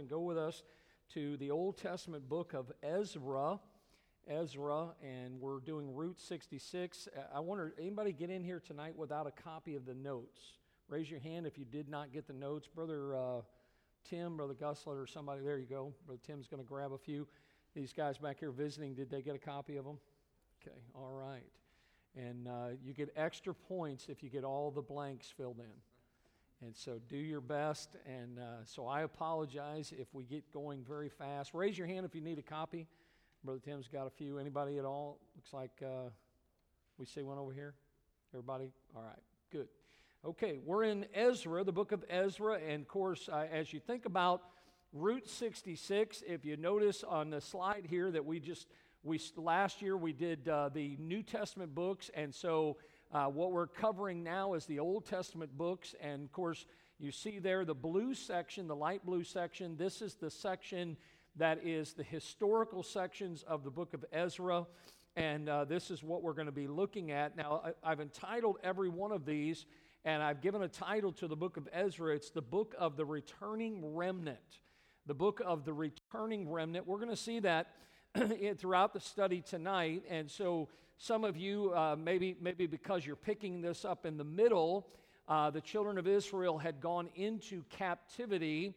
and go with us to the Old Testament book of Ezra. Ezra, and we're doing Route 66. I wonder, anybody get in here tonight without a copy of the notes? Raise your hand if you did not get the notes. Brother uh, Tim, Brother Guslet, or somebody, there you go. Brother Tim's going to grab a few. These guys back here visiting, did they get a copy of them? Okay, all right. And uh, you get extra points if you get all the blanks filled in. And so do your best. And uh, so I apologize if we get going very fast. Raise your hand if you need a copy. Brother Tim's got a few. Anybody at all? Looks like uh, we see one over here. Everybody? All right, good. Okay, we're in Ezra, the book of Ezra. And of course, uh, as you think about Route 66, if you notice on the slide here that we just we last year we did uh, the New Testament books, and so uh, what we're covering now is the Old Testament books. And of course, you see there the blue section, the light blue section. This is the section that is the historical sections of the book of Ezra. And uh, this is what we're going to be looking at. Now, I, I've entitled every one of these, and I've given a title to the book of Ezra. It's the book of the returning remnant. The book of the returning remnant. We're going to see that throughout the study tonight. And so, some of you, uh, maybe, maybe because you're picking this up in the middle, uh, the children of Israel had gone into captivity.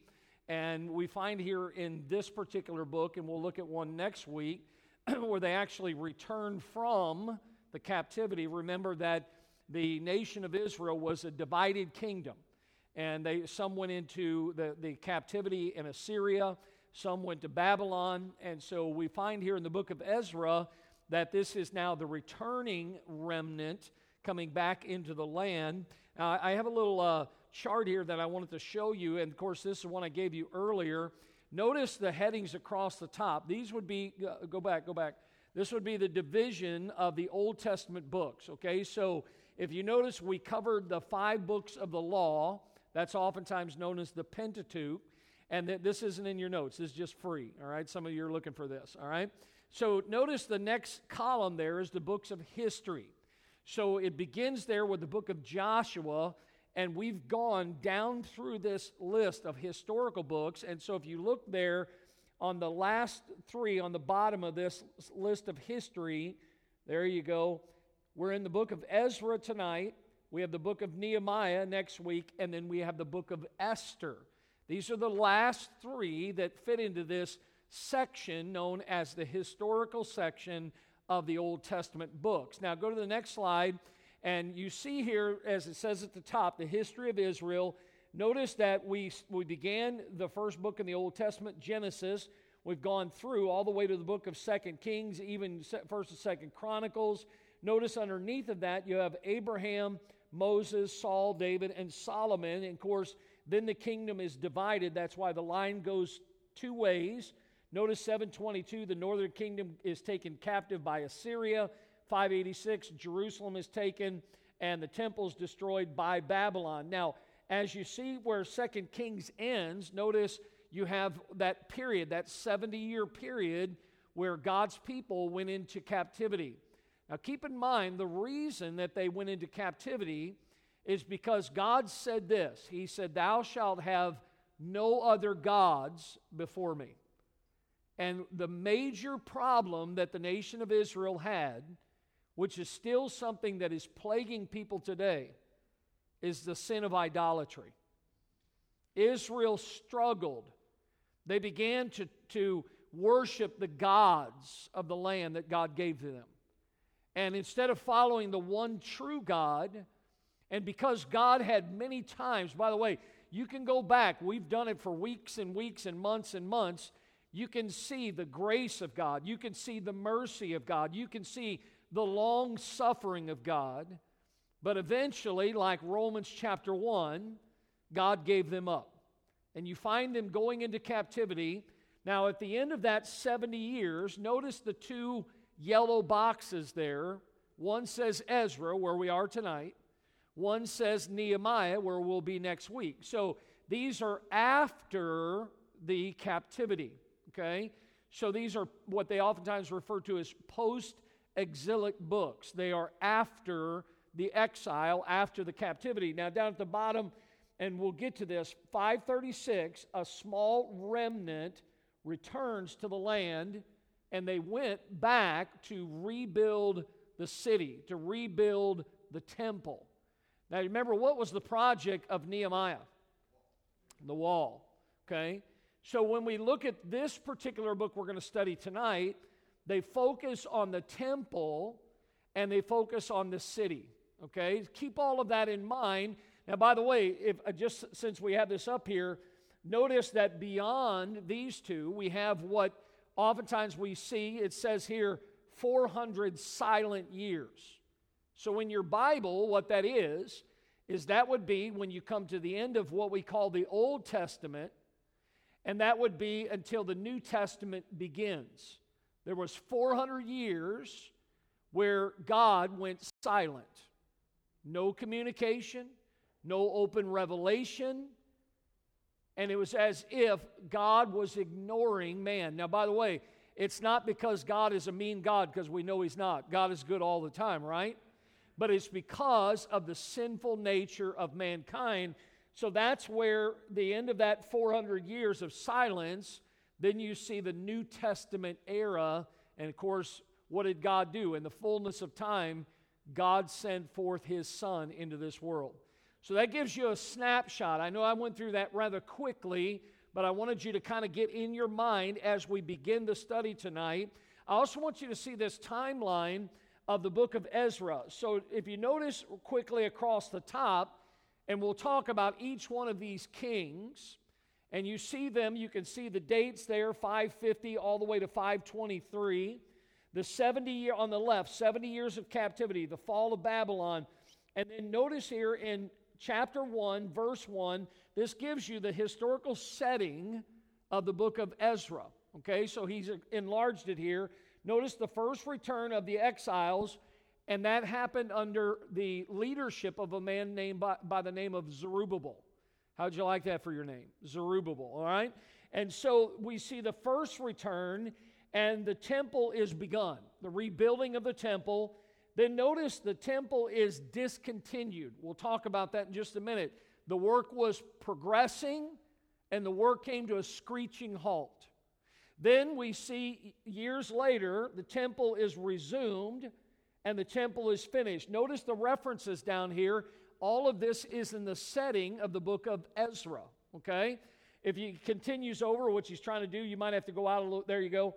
And we find here in this particular book, and we'll look at one next week, where they actually returned from the captivity. Remember that the nation of Israel was a divided kingdom. And they, some went into the, the captivity in Assyria, some went to Babylon. And so we find here in the book of Ezra that this is now the returning remnant coming back into the land. I have a little uh, chart here that I wanted to show you, and of course, this is one I gave you earlier. Notice the headings across the top. These would be, go back, go back. This would be the division of the Old Testament books, okay? So if you notice, we covered the five books of the law. That's oftentimes known as the Pentateuch. And th- this isn't in your notes, this is just free, all right? Some of you are looking for this, all right? So notice the next column there is the books of history. So it begins there with the book of Joshua, and we've gone down through this list of historical books. And so if you look there on the last three on the bottom of this list of history, there you go. We're in the book of Ezra tonight. We have the book of Nehemiah next week, and then we have the book of Esther. These are the last three that fit into this section known as the historical section of the Old Testament books. Now, go to the next slide, and you see here, as it says at the top, the history of Israel. Notice that we, we began the first book in the Old Testament, Genesis. We've gone through all the way to the book of Second Kings, even First and Second Chronicles. Notice underneath of that you have Abraham, Moses, Saul, David, and Solomon. And of course, then the kingdom is divided. That's why the line goes two ways. Notice 722, the northern kingdom is taken captive by Assyria. 586, Jerusalem is taken and the temple's destroyed by Babylon. Now, as you see where Second Kings ends, notice you have that period, that 70 year period where God's people went into captivity. Now, keep in mind the reason that they went into captivity is because God said this He said, Thou shalt have no other gods before me. And the major problem that the nation of Israel had, which is still something that is plaguing people today, is the sin of idolatry. Israel struggled. They began to, to worship the gods of the land that God gave to them. And instead of following the one true God, and because God had many times, by the way, you can go back, we've done it for weeks and weeks and months and months you can see the grace of God. You can see the mercy of God. You can see the long suffering of God. But eventually, like Romans chapter 1, God gave them up. And you find them going into captivity. Now, at the end of that 70 years, notice the two yellow boxes there. One says Ezra, where we are tonight. One says Nehemiah, where we'll be next week. So these are after the captivity. Okay? So these are what they oftentimes refer to as post exilic books. They are after the exile, after the captivity. Now, down at the bottom, and we'll get to this, 536, a small remnant returns to the land, and they went back to rebuild the city, to rebuild the temple. Now, remember, what was the project of Nehemiah? The wall. Okay? So, when we look at this particular book we're going to study tonight, they focus on the temple and they focus on the city. Okay? Keep all of that in mind. Now, by the way, if uh, just since we have this up here, notice that beyond these two, we have what oftentimes we see. It says here 400 silent years. So, in your Bible, what that is, is that would be when you come to the end of what we call the Old Testament, and that would be until the New Testament begins. There was 400 years where God went silent. No communication, no open revelation, and it was as if God was ignoring man. Now, by the way, it's not because God is a mean God, because we know He's not. God is good all the time, right? But it's because of the sinful nature of mankind. So that's where the end of that 400 years of silence, then you see the New Testament era. And of course, what did God do? In the fullness of time, God sent forth His Son into this world. So that gives you a snapshot. I know I went through that rather quickly but I wanted you to kind of get in your mind as we begin the study tonight. I also want you to see this timeline of the book of Ezra. So if you notice quickly across the top, and we'll talk about each one of these kings, and you see them, you can see the dates there 550 all the way to 523. The 70 year on the left, 70 years of captivity, the fall of Babylon. And then notice here in chapter 1, verse 1, this gives you the historical setting of the book of Ezra. Okay, so he's enlarged it here. Notice the first return of the exiles, and that happened under the leadership of a man named by, by the name of Zerubbabel. How'd you like that for your name? Zerubbabel, all right? And so we see the first return, and the temple is begun, the rebuilding of the temple. Then notice the temple is discontinued. We'll talk about that in just a minute the work was progressing and the work came to a screeching halt. Then we see years later, the temple is resumed and the temple is finished. Notice the references down here. All of this is in the setting of the book of Ezra, okay? If he continues over, what he's trying to do, you might have to go out a little. There you go.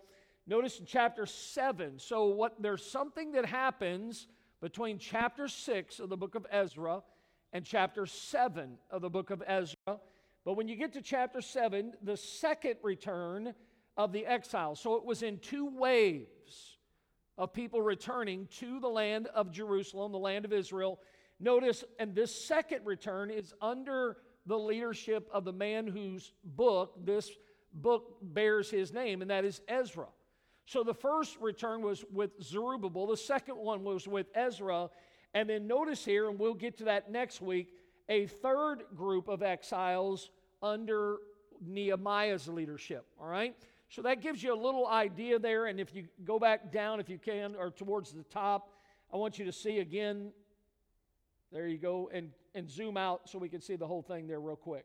Notice in chapter 7. So, what there's something that happens between chapter 6 of the book of Ezra and chapter 7 of the book of Ezra. But when you get to chapter 7, the second return of the exiles. So it was in two waves of people returning to the land of Jerusalem, the land of Israel. Notice, and this second return is under the leadership of the man whose book this book bears his name, and that is Ezra. So the first return was with Zerubbabel, the second one was with Ezra, and then notice here, and we'll get to that next week, a third group of exiles under Nehemiah's leadership. All right? So that gives you a little idea there. And if you go back down, if you can, or towards the top, I want you to see again. There you go. And, and zoom out so we can see the whole thing there real quick.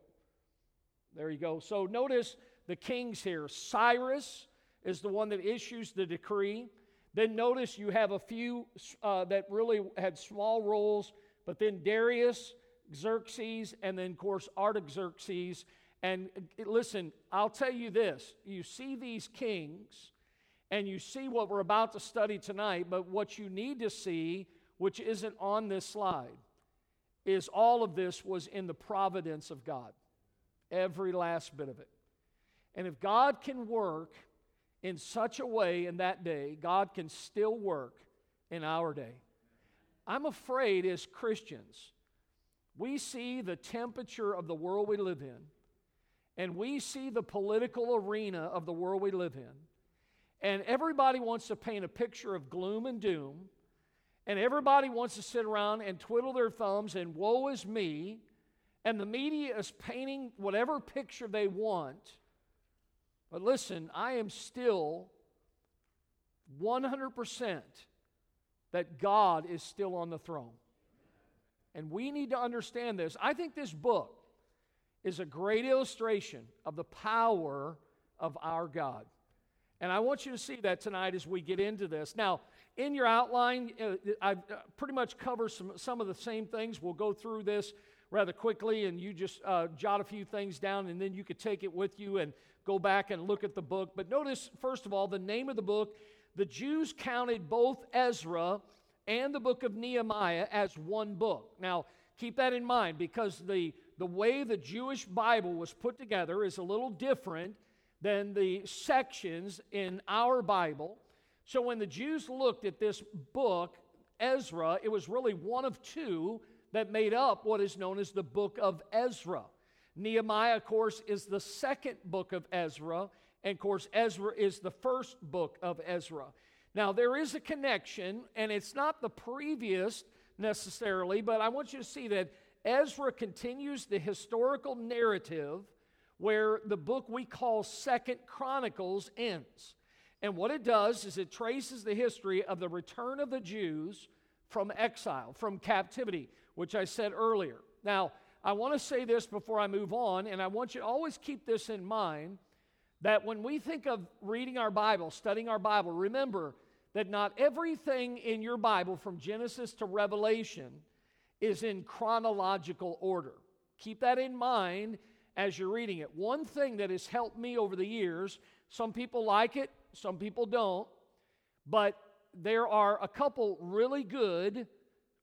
There you go. So notice the kings here. Cyrus is the one that issues the decree. Then notice you have a few uh, that really had small roles, but then Darius, Xerxes, and then, of course, Artaxerxes. And uh, listen, I'll tell you this you see these kings, and you see what we're about to study tonight, but what you need to see, which isn't on this slide, is all of this was in the providence of God. Every last bit of it. And if God can work in such a way in that day, God can still work in our day. I'm afraid as Christians, we see the temperature of the world we live in, and we see the political arena of the world we live in, and everybody wants to paint a picture of gloom and doom, and everybody wants to sit around and twiddle their thumbs and woe is me, and the media is painting whatever picture they want. But listen, I am still 100% that God is still on the throne. And we need to understand this. I think this book, is a great illustration of the power of our God. And I want you to see that tonight as we get into this. Now, in your outline, uh, I uh, pretty much cover some, some of the same things. We'll go through this rather quickly, and you just uh, jot a few things down, and then you could take it with you and go back and look at the book. But notice, first of all, the name of the book. The Jews counted both Ezra and the book of Nehemiah as one book. Now, keep that in mind because the, the way the Jewish Bible was put together is a little different than the sections in our Bible. So when the Jews looked at this book, Ezra, it was really one of two that made up what is known as the book of Ezra. Nehemiah, of course, is the second book of Ezra, and of course, Ezra is the first book of Ezra. Now, there is a connection, and it's not the previous necessarily, but I want you to see that Ezra continues the historical narrative where the book we call Second Chronicles ends. And what it does is it traces the history of the return of the Jews from exile, from captivity, which I said earlier. Now, I want to say this before I move on, and I want you to always keep this in mind that when we think of reading our Bible, studying our Bible, remember that not everything in your Bible from Genesis to Revelation is in chronological order. Keep that in mind as you're reading it. One thing that has helped me over the years, some people like it, some people don't. But there are a couple really good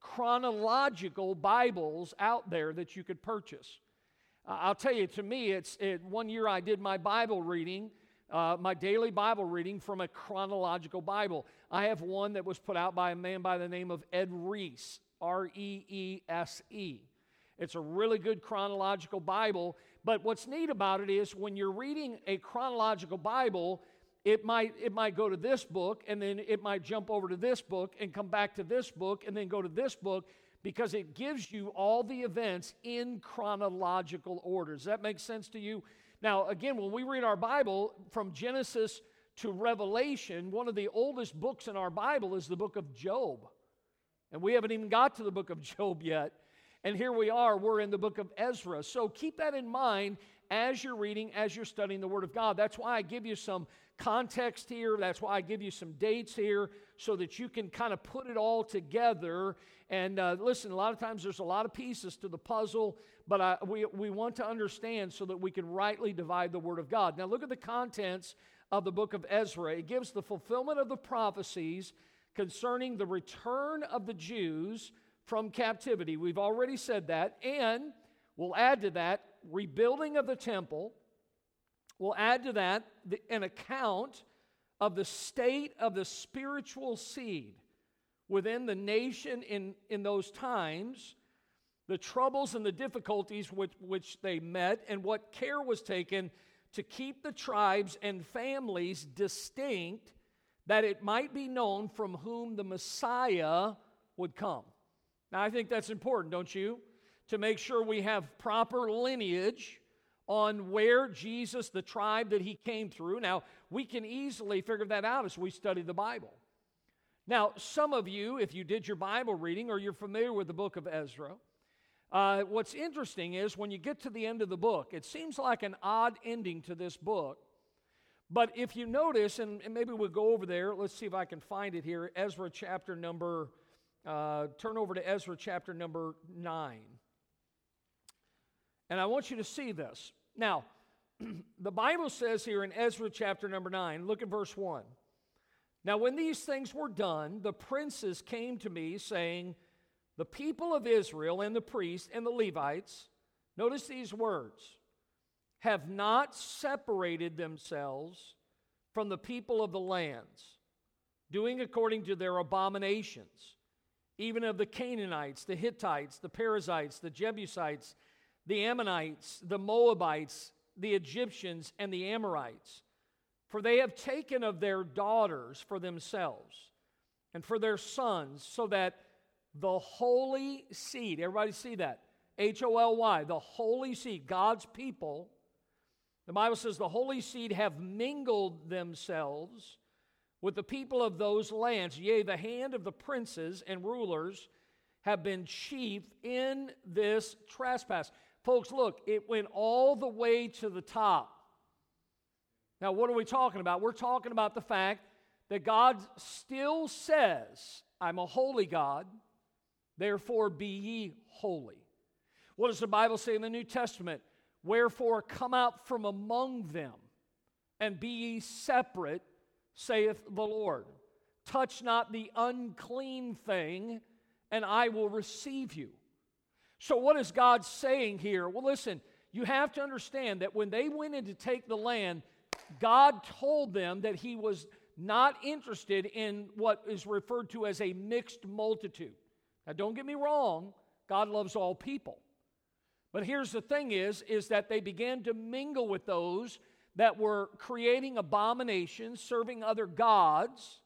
chronological Bibles out there that you could purchase. I'll tell you, to me, it's it, one year I did my Bible reading, uh, my daily Bible reading from a chronological Bible. I have one that was put out by a man by the name of Ed Reese, R E E S E. It's a really good chronological Bible. But what's neat about it is when you're reading a chronological Bible, it might it might go to this book and then it might jump over to this book and come back to this book and then go to this book because it gives you all the events in chronological order. Does that make sense to you? Now, again, when we read our Bible from Genesis to Revelation, one of the oldest books in our Bible is the book of Job. And we haven't even got to the book of Job yet. And here we are, we're in the book of Ezra. So keep that in mind as you're reading, as you're studying the Word of God. That's why I give you some context here. That's why I give you some dates here so that you can kind of put it all together. And uh, listen, a lot of times there's a lot of pieces to the puzzle, but I, we, we want to understand so that we can rightly divide the Word of God. Now, look at the contents of the book of Ezra. It gives the fulfillment of the prophecies concerning the return of the Jews from captivity. We've already said that. And we'll add to that rebuilding of the temple We'll add to that the, an account of the state of the spiritual seed within the nation in, in those times, the troubles and the difficulties with which they met, and what care was taken to keep the tribes and families distinct, that it might be known from whom the Messiah would come. Now, I think that's important, don't you? To make sure we have proper lineage on where Jesus, the tribe that he came through. Now, we can easily figure that out as we study the Bible. Now, some of you, if you did your Bible reading or you're familiar with the book of Ezra, uh, what's interesting is when you get to the end of the book, it seems like an odd ending to this book. But if you notice, and, and maybe we'll go over there, let's see if I can find it here Ezra chapter number, uh, turn over to Ezra chapter number 9. And I want you to see this. Now, the Bible says here in Ezra chapter number 9, look at verse 1. Now, when these things were done, the princes came to me, saying, The people of Israel and the priests and the Levites, notice these words, have not separated themselves from the people of the lands, doing according to their abominations, even of the Canaanites, the Hittites, the Perizzites, the Jebusites, the Ammonites, the Moabites, the Egyptians, and the Amorites. For they have taken of their daughters for themselves and for their sons, so that the holy seed, everybody see that? H O L Y, the holy seed, God's people. The Bible says the holy seed have mingled themselves with the people of those lands. Yea, the hand of the princes and rulers have been chief in this trespass. Folks, look, it went all the way to the top. Now, what are we talking about? We're talking about the fact that God still says, I'm a holy God, therefore be ye holy. What does the Bible say in the New Testament? Wherefore come out from among them and be ye separate, saith the Lord. Touch not the unclean thing, and I will receive you. So, what is God saying here? Well, listen, you have to understand that when they went in to take the land, God told them that He was not interested in what is referred to as a mixed multitude. Now, don't get me wrong, God loves all people. But here's the thing is, is that they began to mingle with those that were creating abominations, serving other gods.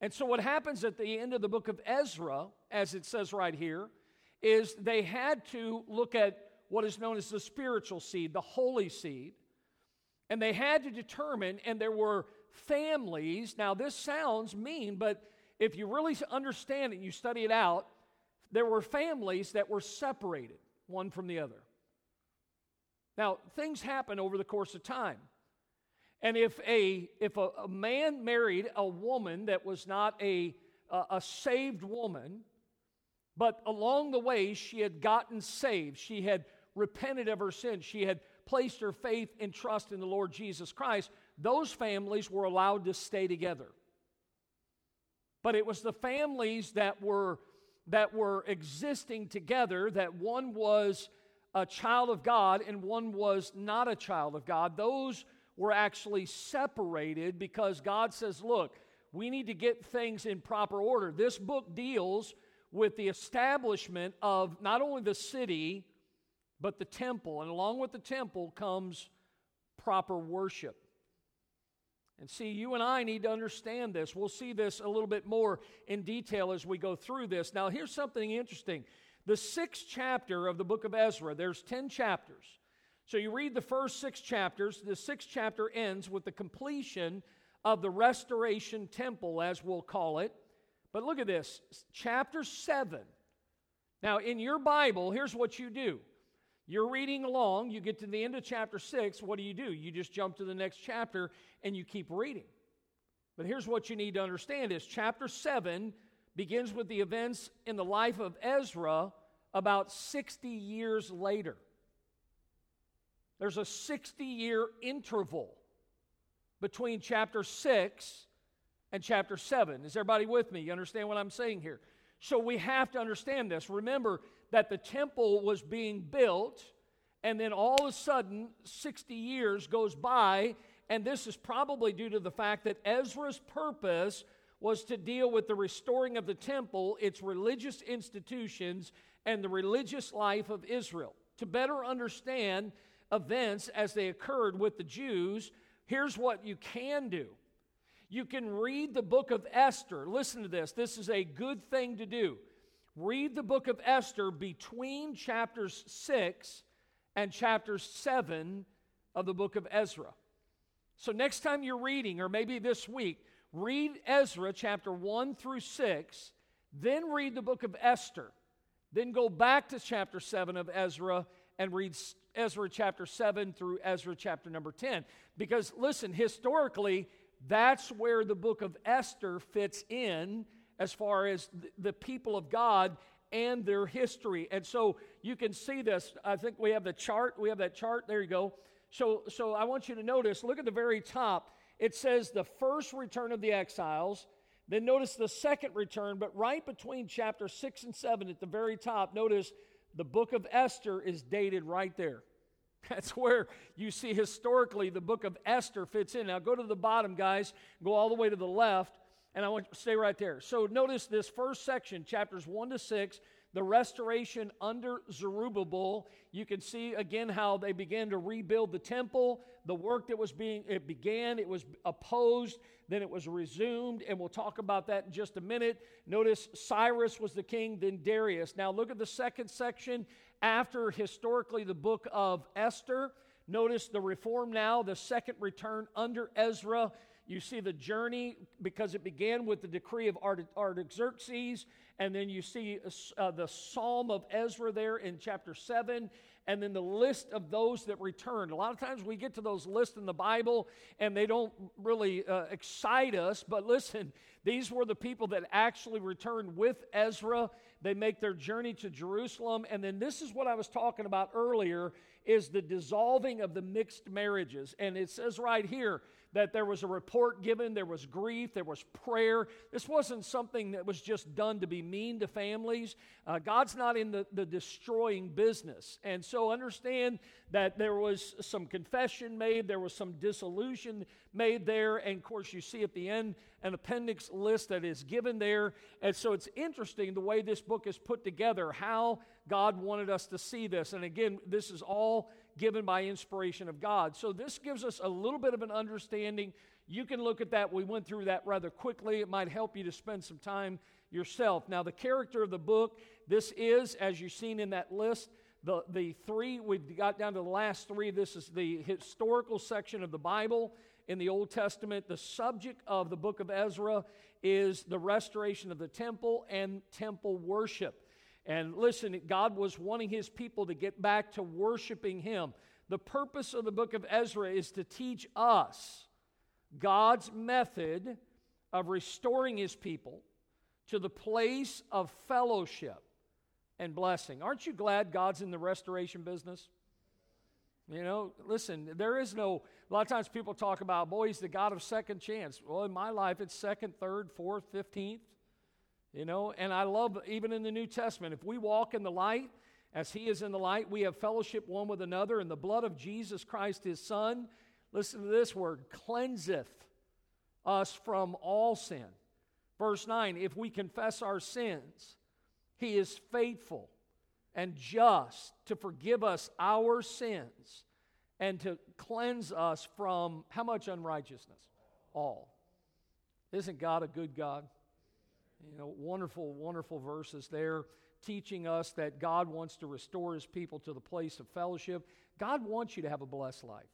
And so what happens at the end of the book of Ezra, as it says right here, is they had to look at what is known as the spiritual seed, the holy seed. And they had to determine, and there were families. Now, this sounds mean, but if you really understand it, you study it out, there were families that were separated one from the other. Now, things happen over the course of time. And if a, if a, a man married a woman that was not a, a, a saved woman, but along the way, she had gotten saved. She had repented of her sins. She had placed her faith and trust in the Lord Jesus Christ. Those families were allowed to stay together. But it was the families that were, that were existing together, that one was a child of God and one was not a child of God. Those were actually separated because God says, look, we need to get things in proper order. This book deals with the establishment of not only the city, but the temple. And along with the temple comes proper worship. And see, you and I need to understand this. We'll see this a little bit more in detail as we go through this. Now, here's something interesting. The sixth chapter of the book of Ezra, there's 10 chapters. So you read the first six chapters. The sixth chapter ends with the completion of the restoration temple, as we'll call it. But look at this, chapter 7. Now, in your Bible, here's what you do. You're reading along, you get to the end of chapter 6, what do you do? You just jump to the next chapter and you keep reading. But here's what you need to understand is chapter 7 begins with the events in the life of Ezra about 60 years later. There's a 60 year interval between chapter 6 and chapter 7. Is everybody with me? You understand what I'm saying here? So we have to understand this. Remember that the temple was being built, and then all of a sudden, 60 years goes by, and this is probably due to the fact that Ezra's purpose was to deal with the restoring of the temple, its religious institutions, and the religious life of Israel. To better understand events as they occurred with the Jews, here's what you can do you can read the book of Esther. Listen to this. This is a good thing to do. Read the book of Esther between chapters 6 and chapter 7 of the book of Ezra. So, next time you're reading, or maybe this week, read Ezra chapter 1 through 6, then read the book of Esther. Then go back to chapter 7 of Ezra and read Ezra chapter 7 through Ezra chapter number 10. Because, listen, historically, that's where the book of Esther fits in as far as the people of God and their history. And so you can see this. I think we have the chart. We have that chart. There you go. So, so I want you to notice, look at the very top. It says the first return of the exiles. Then notice the second return, but right between chapter 6 and 7 at the very top, notice the book of Esther is dated right there. That's where you see historically the book of Esther fits in. Now go to the bottom, guys, go all the way to the left, and I want to stay right there. So notice this first section, chapters 1 to 6, the restoration under Zerubbabel. You can see again how they began to rebuild the temple, the work that was being, it began, it was opposed, then it was resumed, and we'll talk about that in just a minute. Notice Cyrus was the king, then Darius. Now look at the second section after historically the book of Esther. Notice the reform now, the second return under Ezra. You see the journey because it began with the decree of Artaxerxes, and then you see uh, the Psalm of Ezra there in chapter 7, and then the list of those that returned. A lot of times we get to those lists in the Bible and they don't really uh, excite us, but listen, these were the people that actually returned with Ezra. They make their journey to Jerusalem, and then this is what I was talking about earlier is the dissolving of the mixed marriages. And it says right here that there was a report given, there was grief, there was prayer. This wasn't something that was just done to be mean to families. Uh, God's not in the, the destroying business. And so understand that there was some confession made, there was some dissolution made there. And of course, you see at the end an appendix list that is given there. And so it's interesting the way this book is put together, how God wanted us to see this. And again, this is all given by inspiration of God. So this gives us a little bit of an understanding. You can look at that. We went through that rather quickly. It might help you to spend some time yourself. Now, the character of the book, this is, as you've seen in that list, the, the three, we've got down to the last three. This is the historical section of the Bible in the Old Testament. The subject of the book of Ezra is the restoration of the temple and temple worship. And listen, God was wanting his people to get back to worshiping him. The purpose of the book of Ezra is to teach us God's method of restoring his people to the place of fellowship and blessing. Aren't you glad God's in the restoration business? You know, listen, there is no, a lot of times people talk about, boy, he's the God of second chance. Well, in my life, it's second, third, fourth, fifteenth. You know, and I love even in the New Testament, if we walk in the light as he is in the light, we have fellowship one with another, and the blood of Jesus Christ, his Son, listen to this word, cleanseth us from all sin. Verse 9, if we confess our sins, he is faithful and just to forgive us our sins and to cleanse us from how much unrighteousness? All. Isn't God a good God? You know, wonderful, wonderful verses there teaching us that God wants to restore his people to the place of fellowship. God wants you to have a blessed life.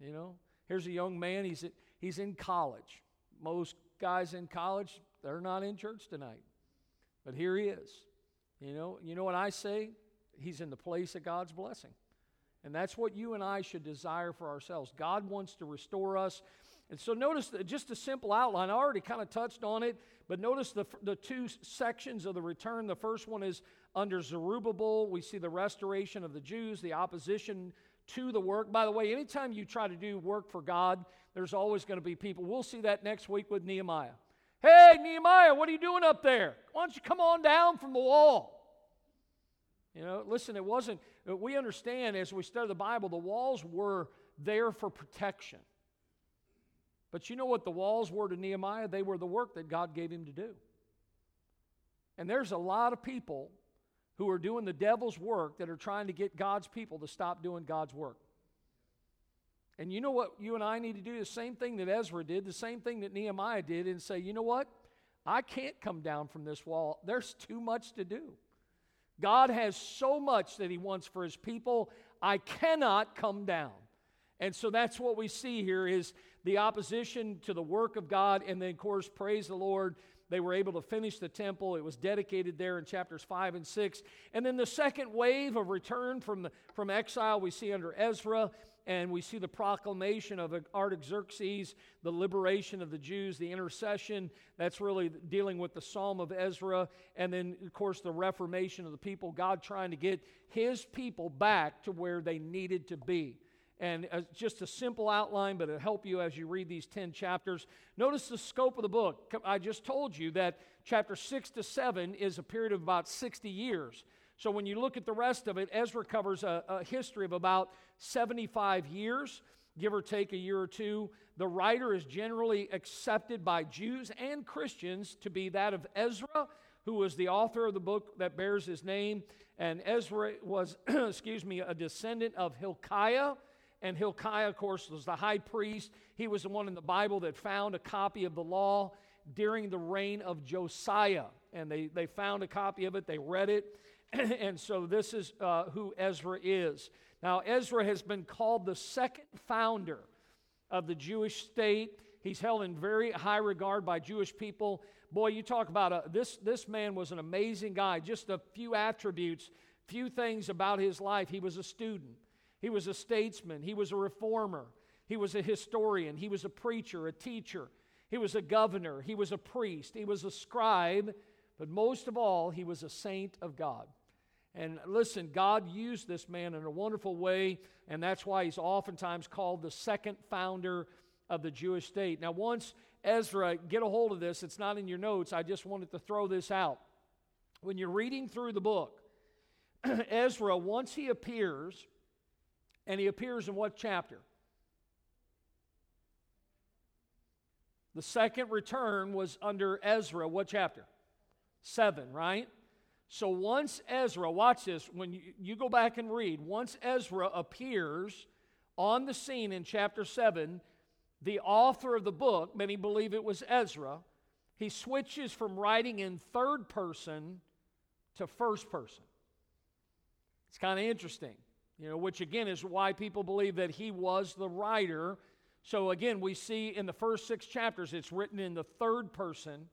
You know, here's a young man, he's, he's in college. Most guys in college, they're not in church tonight. But here he is. You know, you know what I say? He's in the place of God's blessing. And that's what you and I should desire for ourselves. God wants to restore us. And so notice just a simple outline. I already kind of touched on it, but notice the, the two sections of the return. The first one is under Zerubbabel. We see the restoration of the Jews, the opposition to the work. By the way, anytime you try to do work for God, there's always going to be people. We'll see that next week with Nehemiah. Hey, Nehemiah, what are you doing up there? Why don't you come on down from the wall? You know, listen, it wasn't, we understand as we study the Bible, the walls were there for protection. But you know what the walls were to Nehemiah? They were the work that God gave him to do. And there's a lot of people who are doing the devil's work that are trying to get God's people to stop doing God's work. And you know what you and I need to do? The same thing that Ezra did, the same thing that Nehemiah did, and say, you know what? I can't come down from this wall. There's too much to do. God has so much that He wants for His people. I cannot come down. And so that's what we see here is the opposition to the work of God. And then, of course, praise the Lord, they were able to finish the temple. It was dedicated there in chapters 5 and 6. And then the second wave of return from, the, from exile we see under Ezra. And we see the proclamation of Artaxerxes, the liberation of the Jews, the intercession. That's really dealing with the Psalm of Ezra. And then, of course, the reformation of the people, God trying to get his people back to where they needed to be and uh, just a simple outline, but it'll help you as you read these 10 chapters. Notice the scope of the book. I just told you that chapter 6 to 7 is a period of about 60 years. So when you look at the rest of it, Ezra covers a, a history of about 75 years, give or take a year or two. The writer is generally accepted by Jews and Christians to be that of Ezra, who was the author of the book that bears his name. And Ezra was, excuse me, a descendant of Hilkiah and Hilkiah, of course, was the high priest. He was the one in the Bible that found a copy of the law during the reign of Josiah. And they, they found a copy of it, they read it. and so this is uh, who Ezra is. Now, Ezra has been called the second founder of the Jewish state. He's held in very high regard by Jewish people. Boy, you talk about a, this, this man was an amazing guy. Just a few attributes few things about his life. He was a student, he was a statesman, he was a reformer, he was a historian, he was a preacher, a teacher, he was a governor, he was a priest, he was a scribe, but most of all, he was a saint of God. And listen, God used this man in a wonderful way, and that's why he's oftentimes called the second founder of the Jewish state. Now, once Ezra, get a hold of this, it's not in your notes, I just wanted to throw this out. When you're reading through the book, Ezra, once he appears, and he appears in what chapter? The second return was under Ezra. What chapter? Seven, right? So once Ezra, watch this, when you, you, go back and read, once Ezra appears on the scene in chapter 7, the author of the book, many believe it was Ezra, he switches from writing in third person to first person. It's kind of interesting, you know, which again is why people believe that he was the writer. So again, we see in the first six chapters it's written in the third person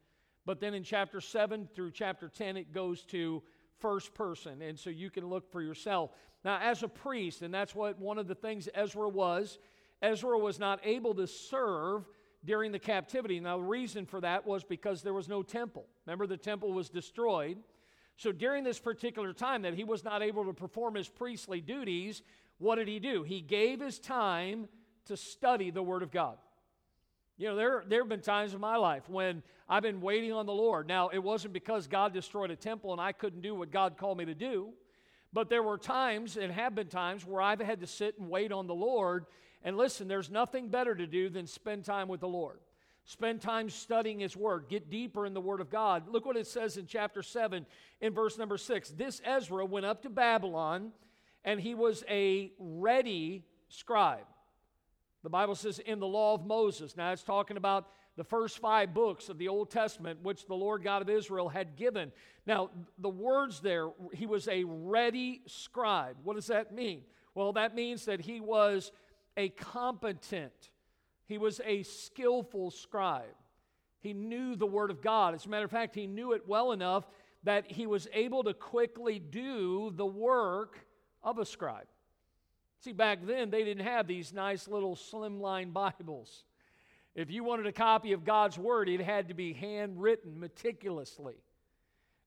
but then in chapter 7 through chapter 10, it goes to first person. And so you can look for yourself. Now, as a priest, and that's what one of the things Ezra was, Ezra was not able to serve during the captivity. Now, the reason for that was because there was no temple. Remember, the temple was destroyed. So during this particular time that he was not able to perform his priestly duties, what did he do? He gave his time to study the Word of God. You know, there, there have been times in my life when I've been waiting on the Lord. Now, it wasn't because God destroyed a temple and I couldn't do what God called me to do, but there were times, and have been times, where I've had to sit and wait on the Lord. And listen, there's nothing better to do than spend time with the Lord. Spend time studying His Word. Get deeper in the Word of God. Look what it says in chapter 7, in verse number 6. This Ezra went up to Babylon, and he was a ready scribe. The Bible says in the law of Moses. Now it's talking about the first five books of the Old Testament, which the Lord God of Israel had given. Now, the words there, he was a ready scribe. What does that mean? Well, that means that he was a competent, he was a skillful scribe. He knew the Word of God. As a matter of fact, he knew it well enough that he was able to quickly do the work of a scribe. See, back then, they didn't have these nice little slimline Bibles. If you wanted a copy of God's Word, it had to be handwritten meticulously.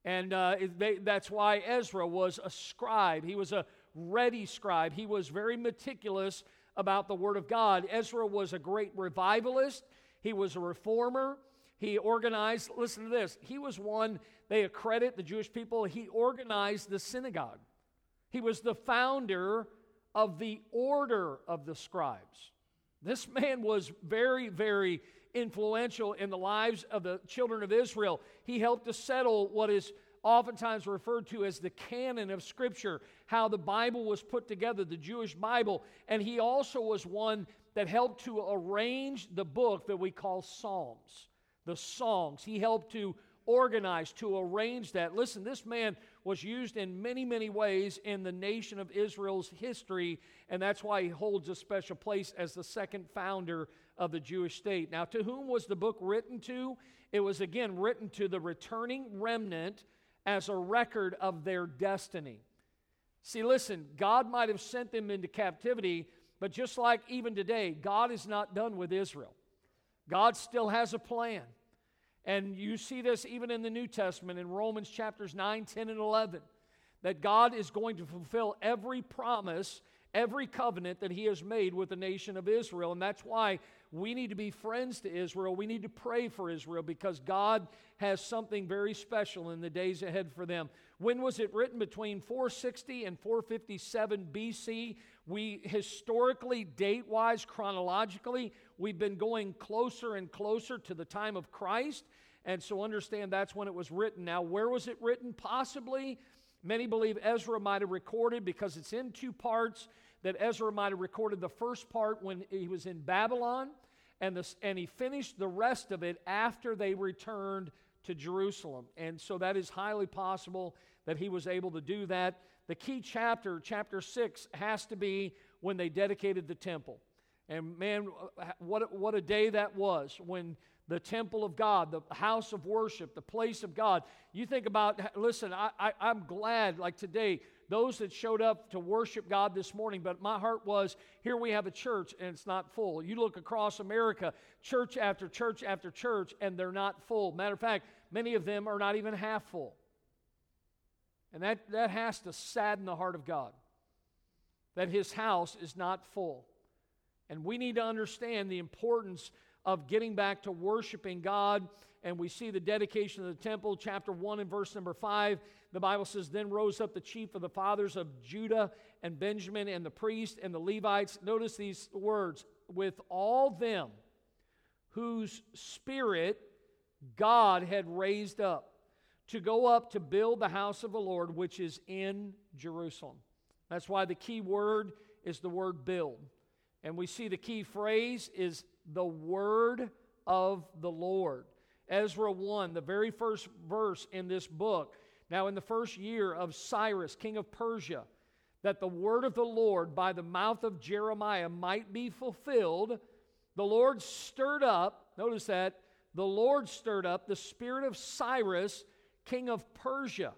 And uh, they, that's why Ezra was a scribe. He was a ready scribe. He was very meticulous about the Word of God. Ezra was a great revivalist, he was a reformer. He organized, listen to this, he was one, they accredit the Jewish people, he organized the synagogue. He was the founder of the order of the scribes. This man was very, very influential in the lives of the children of Israel. He helped to settle what is oftentimes referred to as the canon of Scripture, how the Bible was put together, the Jewish Bible. And he also was one that helped to arrange the book that we call Psalms, the songs. He helped to organize, to arrange that. Listen, this man was used in many, many ways in the nation of Israel's history, and that's why he holds a special place as the second founder of the Jewish state. Now, to whom was the book written to? It was again written to the returning remnant as a record of their destiny. See, listen, God might have sent them into captivity, but just like even today, God is not done with Israel. God still has a plan. And you see this even in the New Testament in Romans chapters 9, 10, and 11 that God is going to fulfill every promise, every covenant that He has made with the nation of Israel. And that's why we need to be friends to Israel. We need to pray for Israel because God has something very special in the days ahead for them. When was it written? Between 460 and 457 BC. We historically, date wise, chronologically, we've been going closer and closer to the time of Christ. And so understand that's when it was written. Now, where was it written? Possibly, many believe Ezra might have recorded because it's in two parts that Ezra might have recorded the first part when he was in Babylon, and, and he finished the rest of it after they returned to Jerusalem. And so that is highly possible that he was able to do that. The key chapter, chapter 6, has to be when they dedicated the temple. And man, uh, what, what a day that was when the temple of God, the house of worship, the place of God. You think about, listen, I, I, I'm glad, like today, those that showed up to worship God this morning, but my heart was here we have a church and it's not full. You look across America, church after church after church, and they're not full. Matter of fact, many of them are not even half full. And that, that has to sadden the heart of God that his house is not full. And we need to understand the importance of getting back to worshiping God. And we see the dedication of the temple, chapter 1 and verse number 5. The Bible says, Then rose up the chief of the fathers of Judah and Benjamin and the priests and the Levites. Notice these words with all them whose spirit God had raised up to go up to build the house of the Lord, which is in Jerusalem. That's why the key word is the word build. And we see the key phrase is the word of the Lord. Ezra 1, the very first verse in this book. Now, in the first year of Cyrus, king of Persia, that the word of the Lord by the mouth of Jeremiah might be fulfilled, the Lord stirred up, notice that, the Lord stirred up the spirit of Cyrus, king of Persia,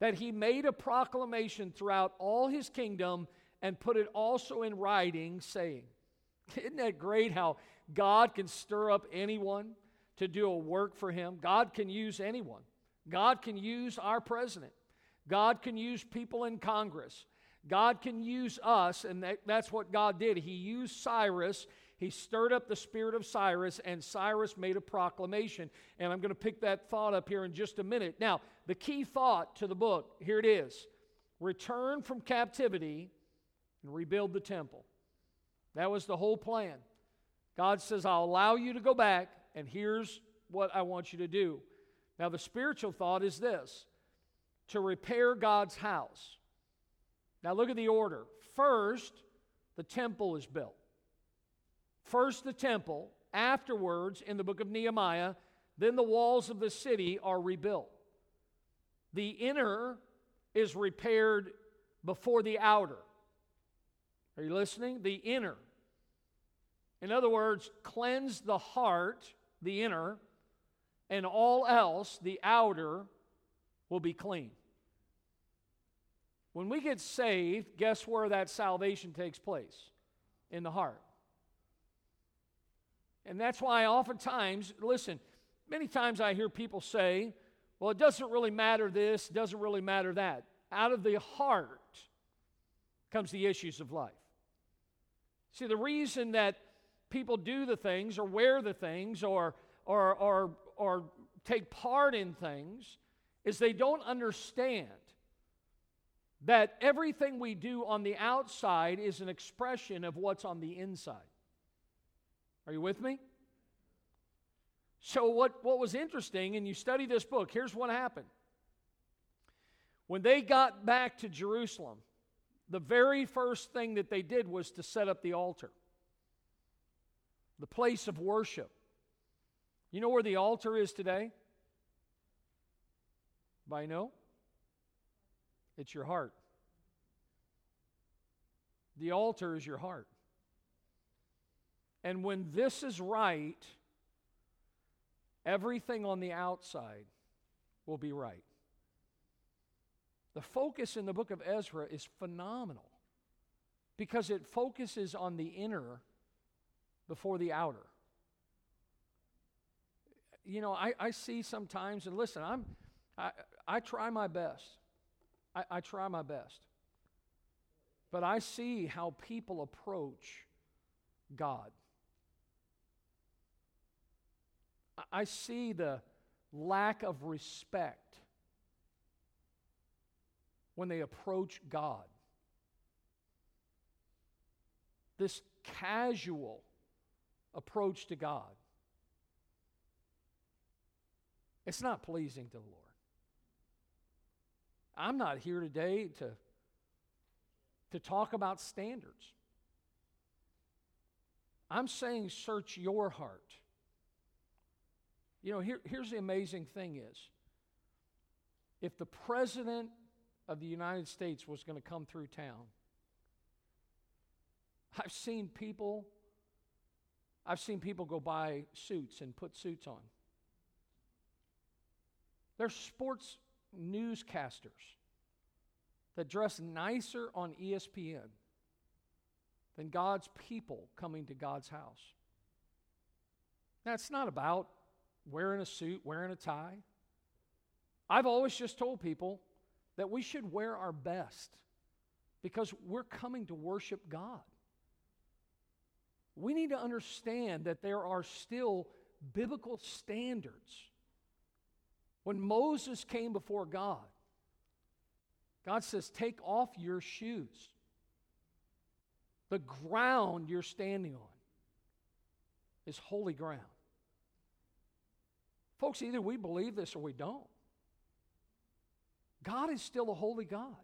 that he made a proclamation throughout all his kingdom and put it also in writing, saying, Isn't that great how God can stir up anyone to do a work for him? God can use anyone. God can use our president. God can use people in Congress. God can use us, and that, that's what God did. He used Cyrus. He stirred up the spirit of Cyrus, and Cyrus made a proclamation. And I'm going to pick that thought up here in just a minute. Now, the key thought to the book here it is return from captivity and rebuild the temple. That was the whole plan. God says, I'll allow you to go back, and here's what I want you to do. Now, the spiritual thought is this to repair God's house. Now, look at the order. First, the temple is built. First, the temple. Afterwards, in the book of Nehemiah, then the walls of the city are rebuilt. The inner is repaired before the outer. Are you listening? The inner. In other words, cleanse the heart, the inner, and all else, the outer, will be clean. When we get saved, guess where that salvation takes place? In the heart. And that's why oftentimes, listen, many times I hear people say, well, it doesn't really matter this, doesn't really matter that. Out of the heart comes the issues of life. See, the reason that people do the things or wear the things or, or, or, or take part in things is they don't understand that everything we do on the outside is an expression of what's on the inside. Are you with me? So, what, what was interesting, and you study this book, here's what happened. When they got back to Jerusalem, the very first thing that they did was to set up the altar, the place of worship. You know where the altar is today? By know? It's your heart. The altar is your heart. And when this is right, everything on the outside will be right. The focus in the book of Ezra is phenomenal because it focuses on the inner before the outer. You know, I, I see sometimes, and listen, I'm, I, I try my best. I, I try my best. But I see how people approach God. I see the lack of respect when they approach God. This casual approach to God. It's not pleasing to the Lord. I'm not here today to, to talk about standards. I'm saying search your heart. You know, here, here's the amazing thing is if the president of the United States was going to come through town, I've seen people I've seen people go buy suits and put suits on. There's sports newscasters that dress nicer on ESPN than God's people coming to God's house. Now, it's not about wearing a suit, wearing a tie. I've always just told people that we should wear our best because we're coming to worship God. We need to understand that there are still biblical standards. When Moses came before God, God says, Take off your shoes. The ground you're standing on is holy ground. Folks, either we believe this or we don't. God is still a holy God.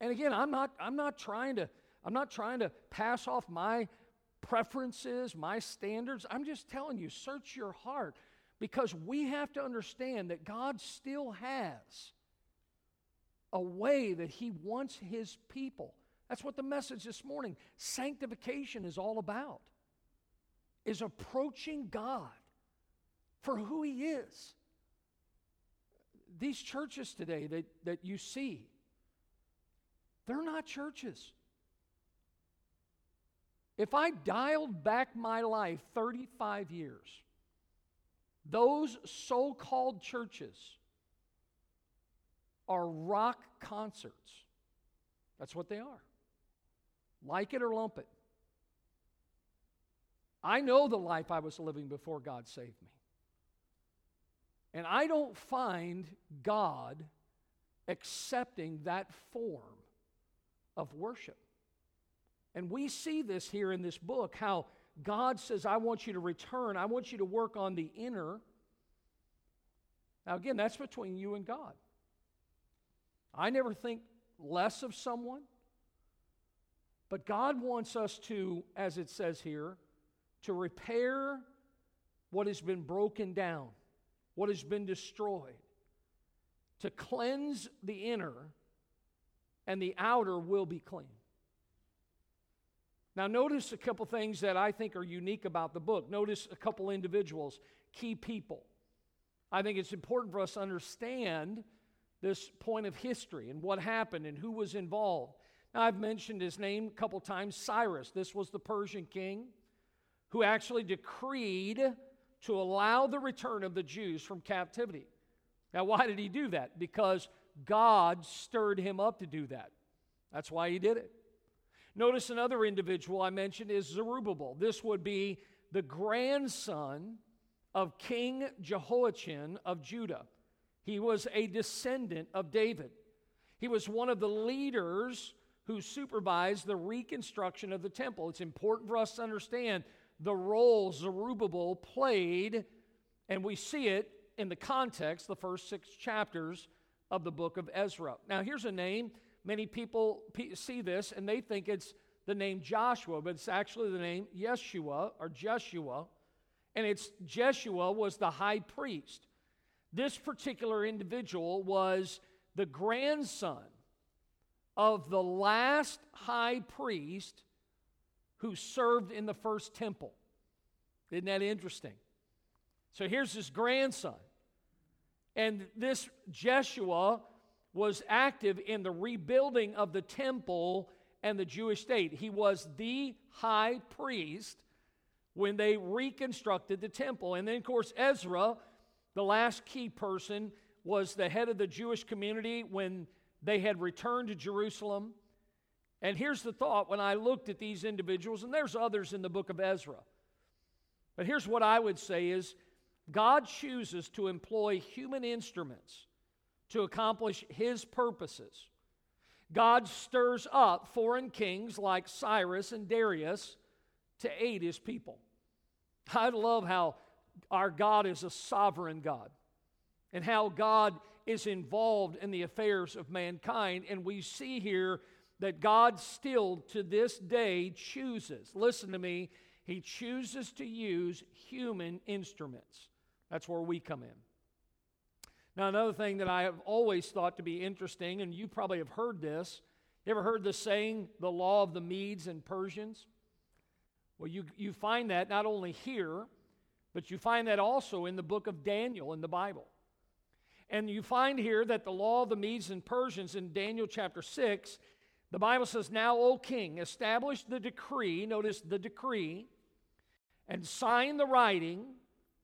And again, I'm not, I'm not trying to, I'm not trying to pass off my preferences, my standards. I'm just telling you, search your heart because we have to understand that God still has a way that He wants His people. That's what the message this morning, sanctification is all about. Is approaching God for who He is. These churches today that, that you see, they're not churches. If I dialed back my life 35 years, those so called churches are rock concerts. That's what they are. Like it or lump it. I know the life I was living before God saved me. And I don't find God accepting that form of worship. And we see this here in this book how God says, I want you to return, I want you to work on the inner. Now, again, that's between you and God. I never think less of someone, but God wants us to, as it says here, to repair what has been broken down, what has been destroyed, to cleanse the inner, and the outer will be clean. Now, notice a couple things that I think are unique about the book. Notice a couple individuals, key people. I think it's important for us to understand this point of history and what happened and who was involved. Now, I've mentioned his name a couple times Cyrus. This was the Persian king who actually decreed to allow the return of the Jews from captivity. Now, why did he do that? Because God stirred him up to do that. That's why he did it. Notice another individual I mentioned is Zerubbabel. This would be the grandson of King Jehoiachin of Judah. He was a descendant of David. He was one of the leaders who supervised the reconstruction of the temple. It's important for us to understand the role Zerubbabel played, and we see it in the context, the first six chapters of the book of Ezra. Now, here's a name Many people see this and they think it's the name Joshua, but it's actually the name Yeshua or Jeshua. And it's Jeshua was the high priest. This particular individual was the grandson of the last high priest who served in the first temple. Isn't that interesting? So here's his grandson. And this Jeshua was active in the rebuilding of the temple and the Jewish state. He was the high priest when they reconstructed the temple. And then, of course, Ezra, the last key person, was the head of the Jewish community when they had returned to Jerusalem. And here's the thought when I looked at these individuals, and there's others in the book of Ezra. But here's what I would say is God chooses to employ human instruments to accomplish his purposes. God stirs up foreign kings like Cyrus and Darius to aid his people. I love how our God is a sovereign God and how God is involved in the affairs of mankind. And we see here that God still to this day chooses, listen to me, He chooses to use human instruments. That's where we come in. Now, another thing that I have always thought to be interesting, and you probably have heard this. You ever heard the saying, the law of the Medes and Persians? Well, you, you find that not only here, but you find that also in the book of Daniel in the Bible. And you find here that the law of the Medes and Persians in Daniel chapter 6, the Bible says, Now, O king, establish the decree, notice the decree, and sign the writing,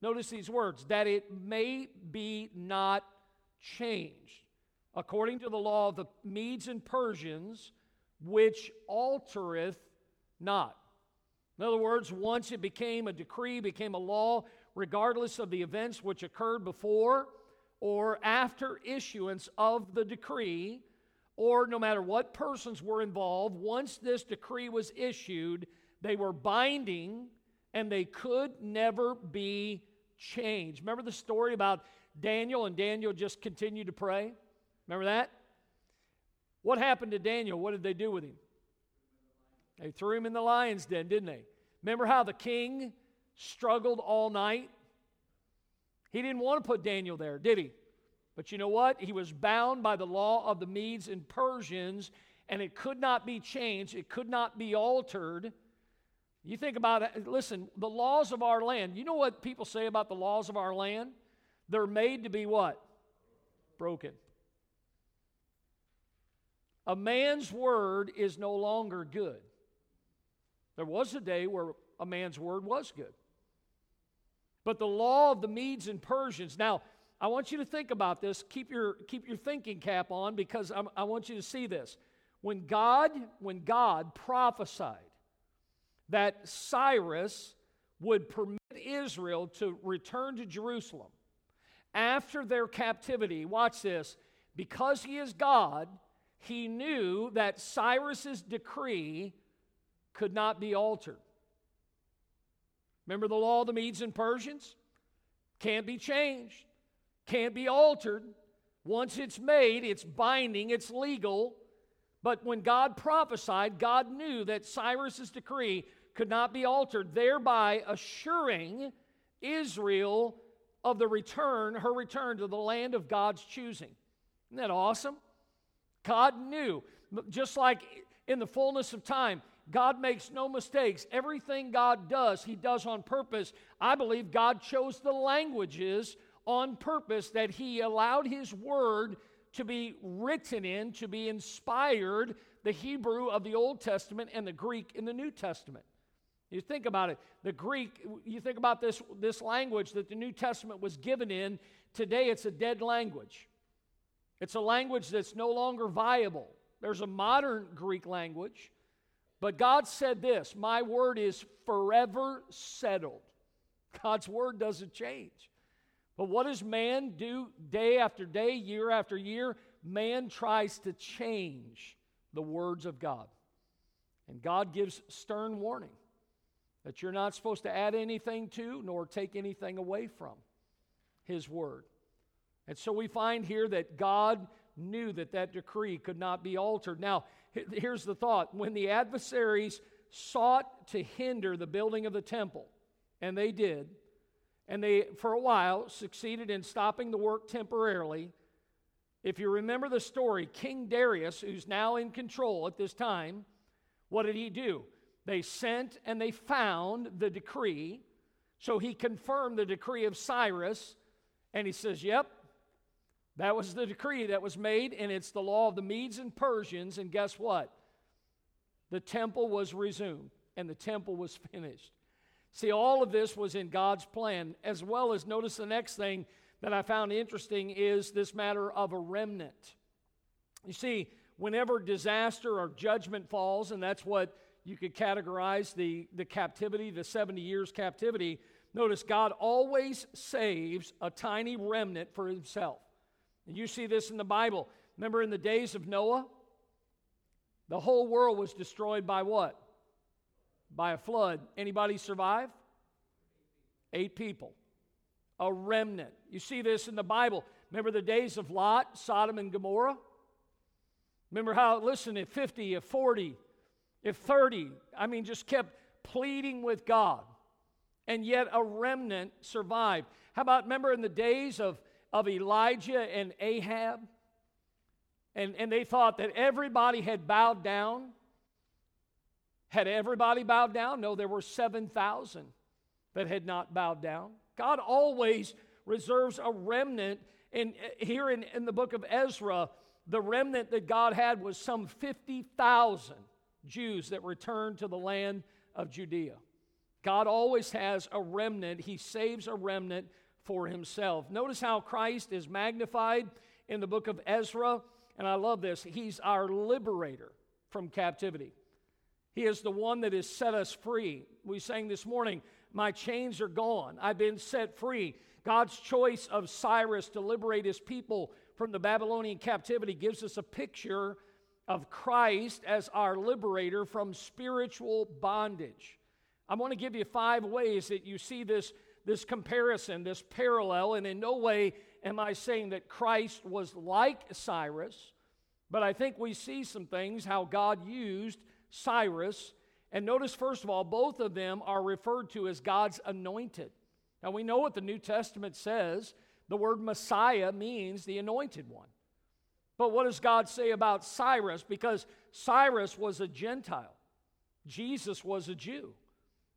notice these words, that it may be not changed, according to the law of the Medes and Persians, which altereth not. In other words, once it became a decree, became a law, regardless of the events which occurred before or after issuance of the decree, or no matter what persons were involved, once this decree was issued, they were binding and they could never be changed. Remember the story about Daniel and Daniel just continued to pray? Remember that? What happened to Daniel? What did they do with him? They threw him in the lion's den, didn't they? Remember how the king struggled all night? He didn't want to put Daniel there, did he? But you know what? He was bound by the law of the Medes and Persians, and it could not be changed, it could not be altered. You think about it, listen, the laws of our land, you know what people say about the laws of our land? They're made to be what? Broken. A man's word is no longer good. There was a day where a man's word was good. But the law of the Medes and Persians, now, I want you to think about this. Keep your, keep your thinking cap on because I'm, I want you to see this. When God, when God prophesied that Cyrus would permit Israel to return to Jerusalem after their captivity, watch this, because he is God, he knew that Cyrus's decree could not be altered. Remember the law of the Medes and Persians? Can't be changed, can't be altered. Once it's made, it's binding, it's legal. But when God prophesied, God knew that Cyrus's decree could not be altered, thereby assuring Israel of the return, her return to the land of God's choosing. Isn't that awesome? God knew, just like in the fullness of time, God makes no mistakes. Everything God does, He does on purpose. I believe God chose the languages on purpose that He allowed His Word to be written in, to be inspired, the Hebrew of the Old Testament and the Greek in the New Testament. You think about it. The Greek, you think about this, this language that the New Testament was given in. Today, it's a dead language. It's a language that's no longer viable. There's a modern Greek language but God said this My word is forever settled. God's word doesn't change. But what does man do day after day, year after year? Man tries to change the words of God. And God gives stern warning that you're not supposed to add anything to nor take anything away from His word. And so we find here that God knew that that decree could not be altered. Now, here's the thought when the adversaries sought to hinder the building of the temple, and they did, and they, for a while, succeeded in stopping the work temporarily. If you remember the story, King Darius, who's now in control at this time, what did he do? They sent and they found the decree. So he confirmed the decree of Cyrus, and he says, Yep, that was the decree that was made, and it's the law of the Medes and Persians. And guess what? The temple was resumed, and the temple was finished. See, all of this was in God's plan, as well as notice the next thing that I found interesting is this matter of a remnant. You see, whenever disaster or judgment falls, and that's what you could categorize the, the captivity, the 70 years captivity, notice God always saves a tiny remnant for himself. And you see this in the Bible. Remember in the days of Noah? The whole world was destroyed by what? By a flood. Anybody survive? Eight people. A remnant. You see this in the Bible. Remember the days of Lot, Sodom and Gomorrah? Remember how, listen, if 50, if 40, if 30, I mean, just kept pleading with God. And yet a remnant survived. How about, remember in the days of of Elijah and Ahab. And, and they thought that everybody had bowed down. Had everybody bowed down? No, there were 7,000 that had not bowed down. God always reserves a remnant. And uh, here in, in the book of Ezra, the remnant that God had was some 50,000 Jews that returned to the land of Judea. God always has a remnant, He saves a remnant for Himself. Notice how Christ is magnified in the book of Ezra, and I love this. He's our liberator from captivity. He is the one that has set us free. We sang this morning, My chains are gone. I've been set free. God's choice of Cyrus to liberate his people from the Babylonian captivity gives us a picture of Christ as our liberator from spiritual bondage. I want to give you five ways that you see this, this comparison, this parallel, and in no way am I saying that Christ was like Cyrus, but I think we see some things how God used Cyrus. And notice, first of all, both of them are referred to as God's anointed. Now, we know what the New Testament says. The word Messiah means the anointed one. But what does God say about Cyrus? Because Cyrus was a Gentile, Jesus was a Jew.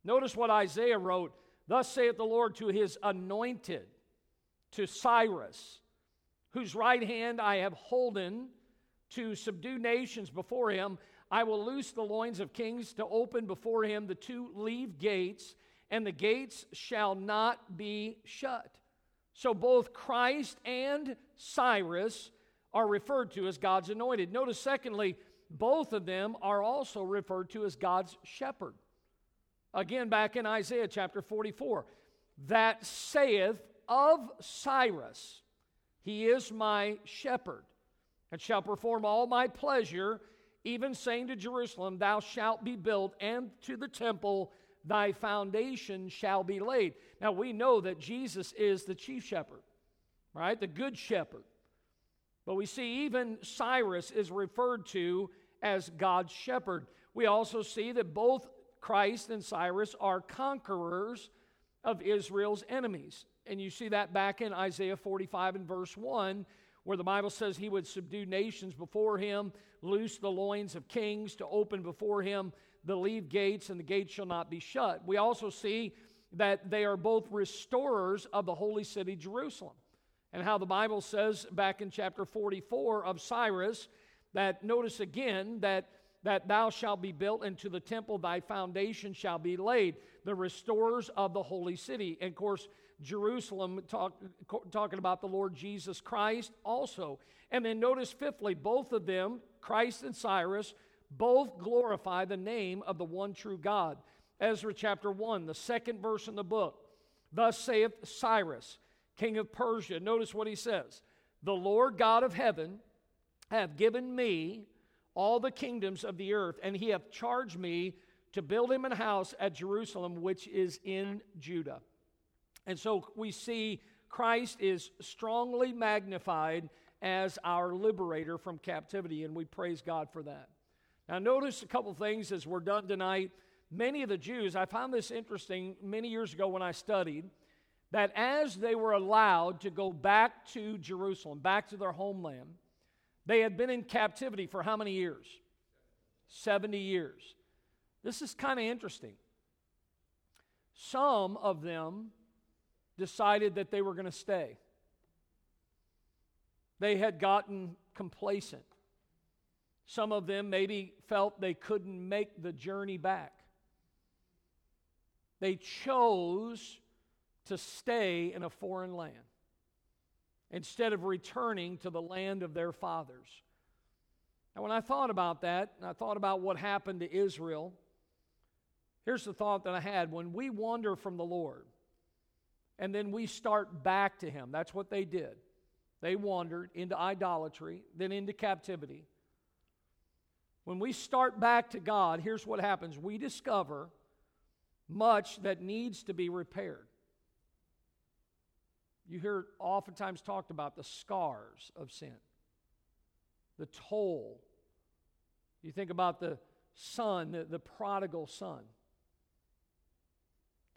Notice what Isaiah wrote Thus saith the Lord to his anointed, to Cyrus, whose right hand I have holden to subdue nations before him. I will loose the loins of kings to open before him the two leave gates, and the gates shall not be shut. So both Christ and Cyrus are referred to as God's anointed. Notice, secondly, both of them are also referred to as God's shepherd. Again, back in Isaiah chapter 44, that saith of Cyrus, He is my shepherd, and shall perform all my pleasure even saying to Jerusalem, Thou shalt be built, and to the temple, thy foundation shall be laid. Now we know that Jesus is the chief shepherd, right? The good shepherd. But we see even Cyrus is referred to as God's shepherd. We also see that both Christ and Cyrus are conquerors of Israel's enemies. And you see that back in Isaiah 45 and verse 1, where the Bible says he would subdue nations before him, loose the loins of kings to open before him the leave gates, and the gates shall not be shut. We also see that they are both restorers of the holy city, Jerusalem. And how the Bible says back in chapter 44 of Cyrus that notice again that that thou shalt be built into the temple, thy foundation shall be laid, the restorers of the holy city. And of course, Jerusalem, talk, talking about the Lord Jesus Christ also. And then notice, fifthly, both of them, Christ and Cyrus, both glorify the name of the one true God. Ezra chapter 1, the second verse in the book. Thus saith Cyrus, king of Persia. Notice what he says The Lord God of heaven have given me all the kingdoms of the earth, and he hath charged me to build him an house at Jerusalem, which is in Judah. And so we see Christ is strongly magnified as our liberator from captivity, and we praise God for that. Now, notice a couple things as we're done tonight. Many of the Jews, I found this interesting many years ago when I studied, that as they were allowed to go back to Jerusalem, back to their homeland, they had been in captivity for how many years? 70 years. This is kind of interesting. Some of them decided that they were going to stay. They had gotten complacent. Some of them maybe felt they couldn't make the journey back. They chose to stay in a foreign land instead of returning to the land of their fathers. Now, when I thought about that, and I thought about what happened to Israel, here's the thought that I had. When we wander from the Lord, and then we start back to Him. That's what they did. They wandered into idolatry, then into captivity. When we start back to God, here's what happens we discover much that needs to be repaired. You hear oftentimes talked about the scars of sin, the toll. You think about the son, the, the prodigal son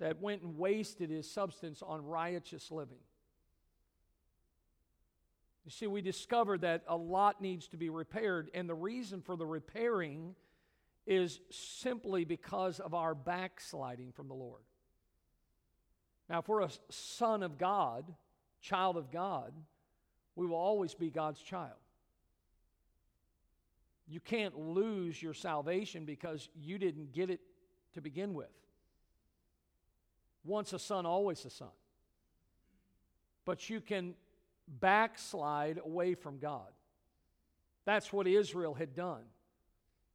that went and wasted his substance on riotous living. You see, we discover that a lot needs to be repaired, and the reason for the repairing is simply because of our backsliding from the Lord. Now, if we're a son of God, child of God, we will always be God's child. You can't lose your salvation because you didn't get it to begin with. Once a son, always a son. But you can backslide away from God. That's what Israel had done.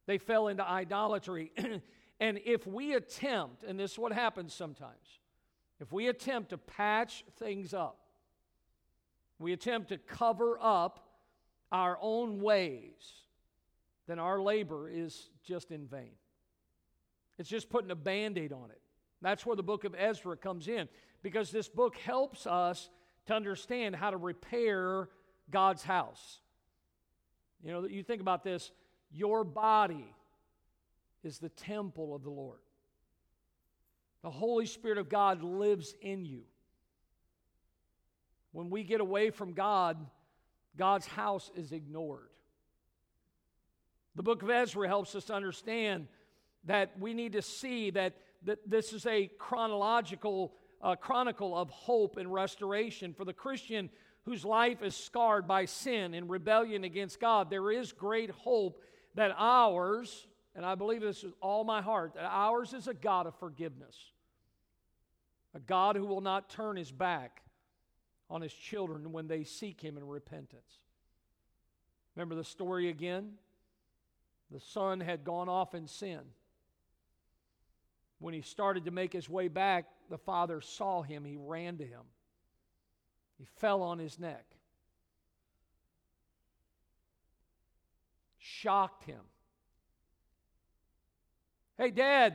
They fell into idolatry. and if we attempt, and this is what happens sometimes, if we attempt to patch things up, we attempt to cover up our own ways, then our labor is just in vain. It's just putting a band aid on it. That's where the book of Ezra comes in, because this book helps us to understand how to repair God's house. You know, you think about this your body is the temple of the Lord. The Holy Spirit of God lives in you. When we get away from God, God's house is ignored. The book of Ezra helps us understand that we need to see that, that this is a chronological uh, chronicle of hope and restoration for the Christian whose life is scarred by sin and rebellion against God. There is great hope that ours, and I believe this with all my heart, that ours is a God of forgiveness, a God who will not turn his back on his children when they seek him in repentance. Remember the story again? The son had gone off in sin. When he started to make his way back, the father saw him. He ran to him. He fell on his neck, shocked him. Hey, Dad,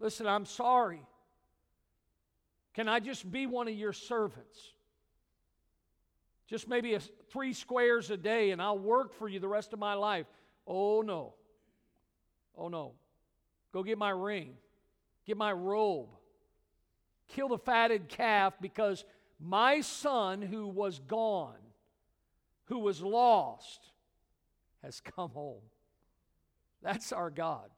listen, I'm sorry. Can I just be one of your servants? Just maybe a, three squares a day and I'll work for you the rest of my life. Oh, no. Oh, no. Go get my ring, get my robe, kill the fatted calf because my son who was gone, who was lost, has come home. That's our God.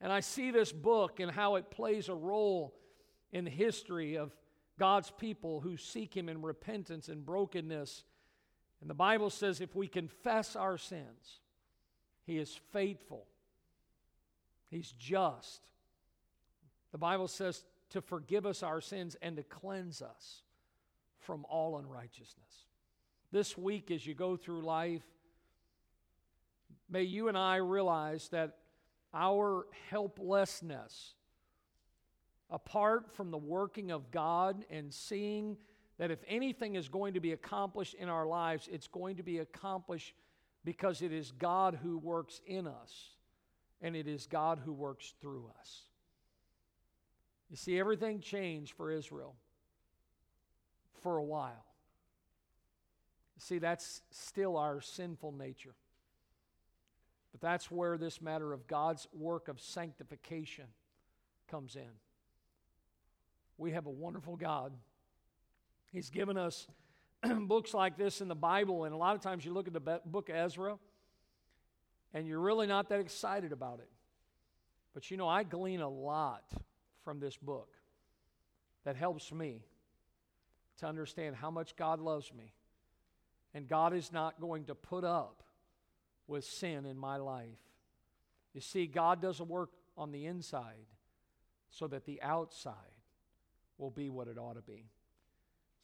And I see this book and how it plays a role in the history of God's people who seek Him in repentance and brokenness. And the Bible says if we confess our sins, He is faithful, He's just. The Bible says to forgive us our sins and to cleanse us from all unrighteousness. This week, as you go through life, may you and I realize that our helplessness apart from the working of God and seeing that if anything is going to be accomplished in our lives, it's going to be accomplished because it is God who works in us and it is God who works through us. You see, everything changed for Israel for a while. See, that's still our sinful nature. But that's where this matter of God's work of sanctification comes in. We have a wonderful God. He's given us books like this in the Bible, and a lot of times you look at the book of Ezra, and you're really not that excited about it. But you know, I glean a lot from this book that helps me to understand how much God loves me. And God is not going to put up with sin in my life. You see, God does a work on the inside so that the outside will be what it ought to be.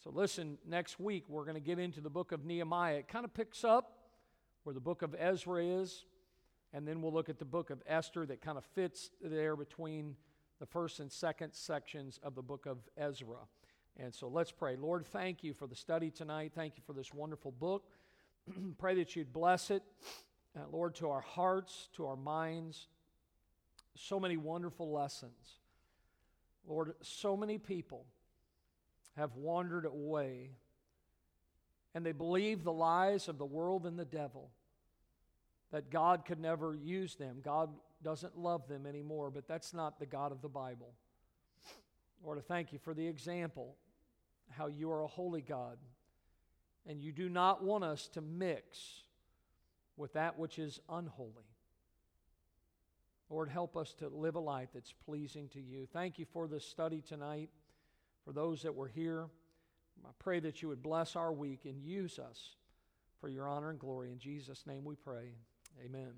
So, listen, next week we're going to get into the book of Nehemiah. It kind of picks up where the book of Ezra is, and then we'll look at the book of Esther that kind of fits there between the first and second sections of the book of Ezra. And so let's pray. Lord, thank you for the study tonight. Thank you for this wonderful book. pray that you'd bless it, uh, Lord, to our hearts, to our minds. So many wonderful lessons. Lord, so many people have wandered away and they believe the lies of the world and the devil that God could never use them. God doesn't love them anymore, but that's not the God of the Bible. Lord, I thank you for the example how you are a holy God and you do not want us to mix with that which is unholy. Lord, help us to live a life that's pleasing to you. Thank you for this study tonight, for those that were here. I pray that you would bless our week and use us for your honor and glory. In Jesus' name we pray. Amen.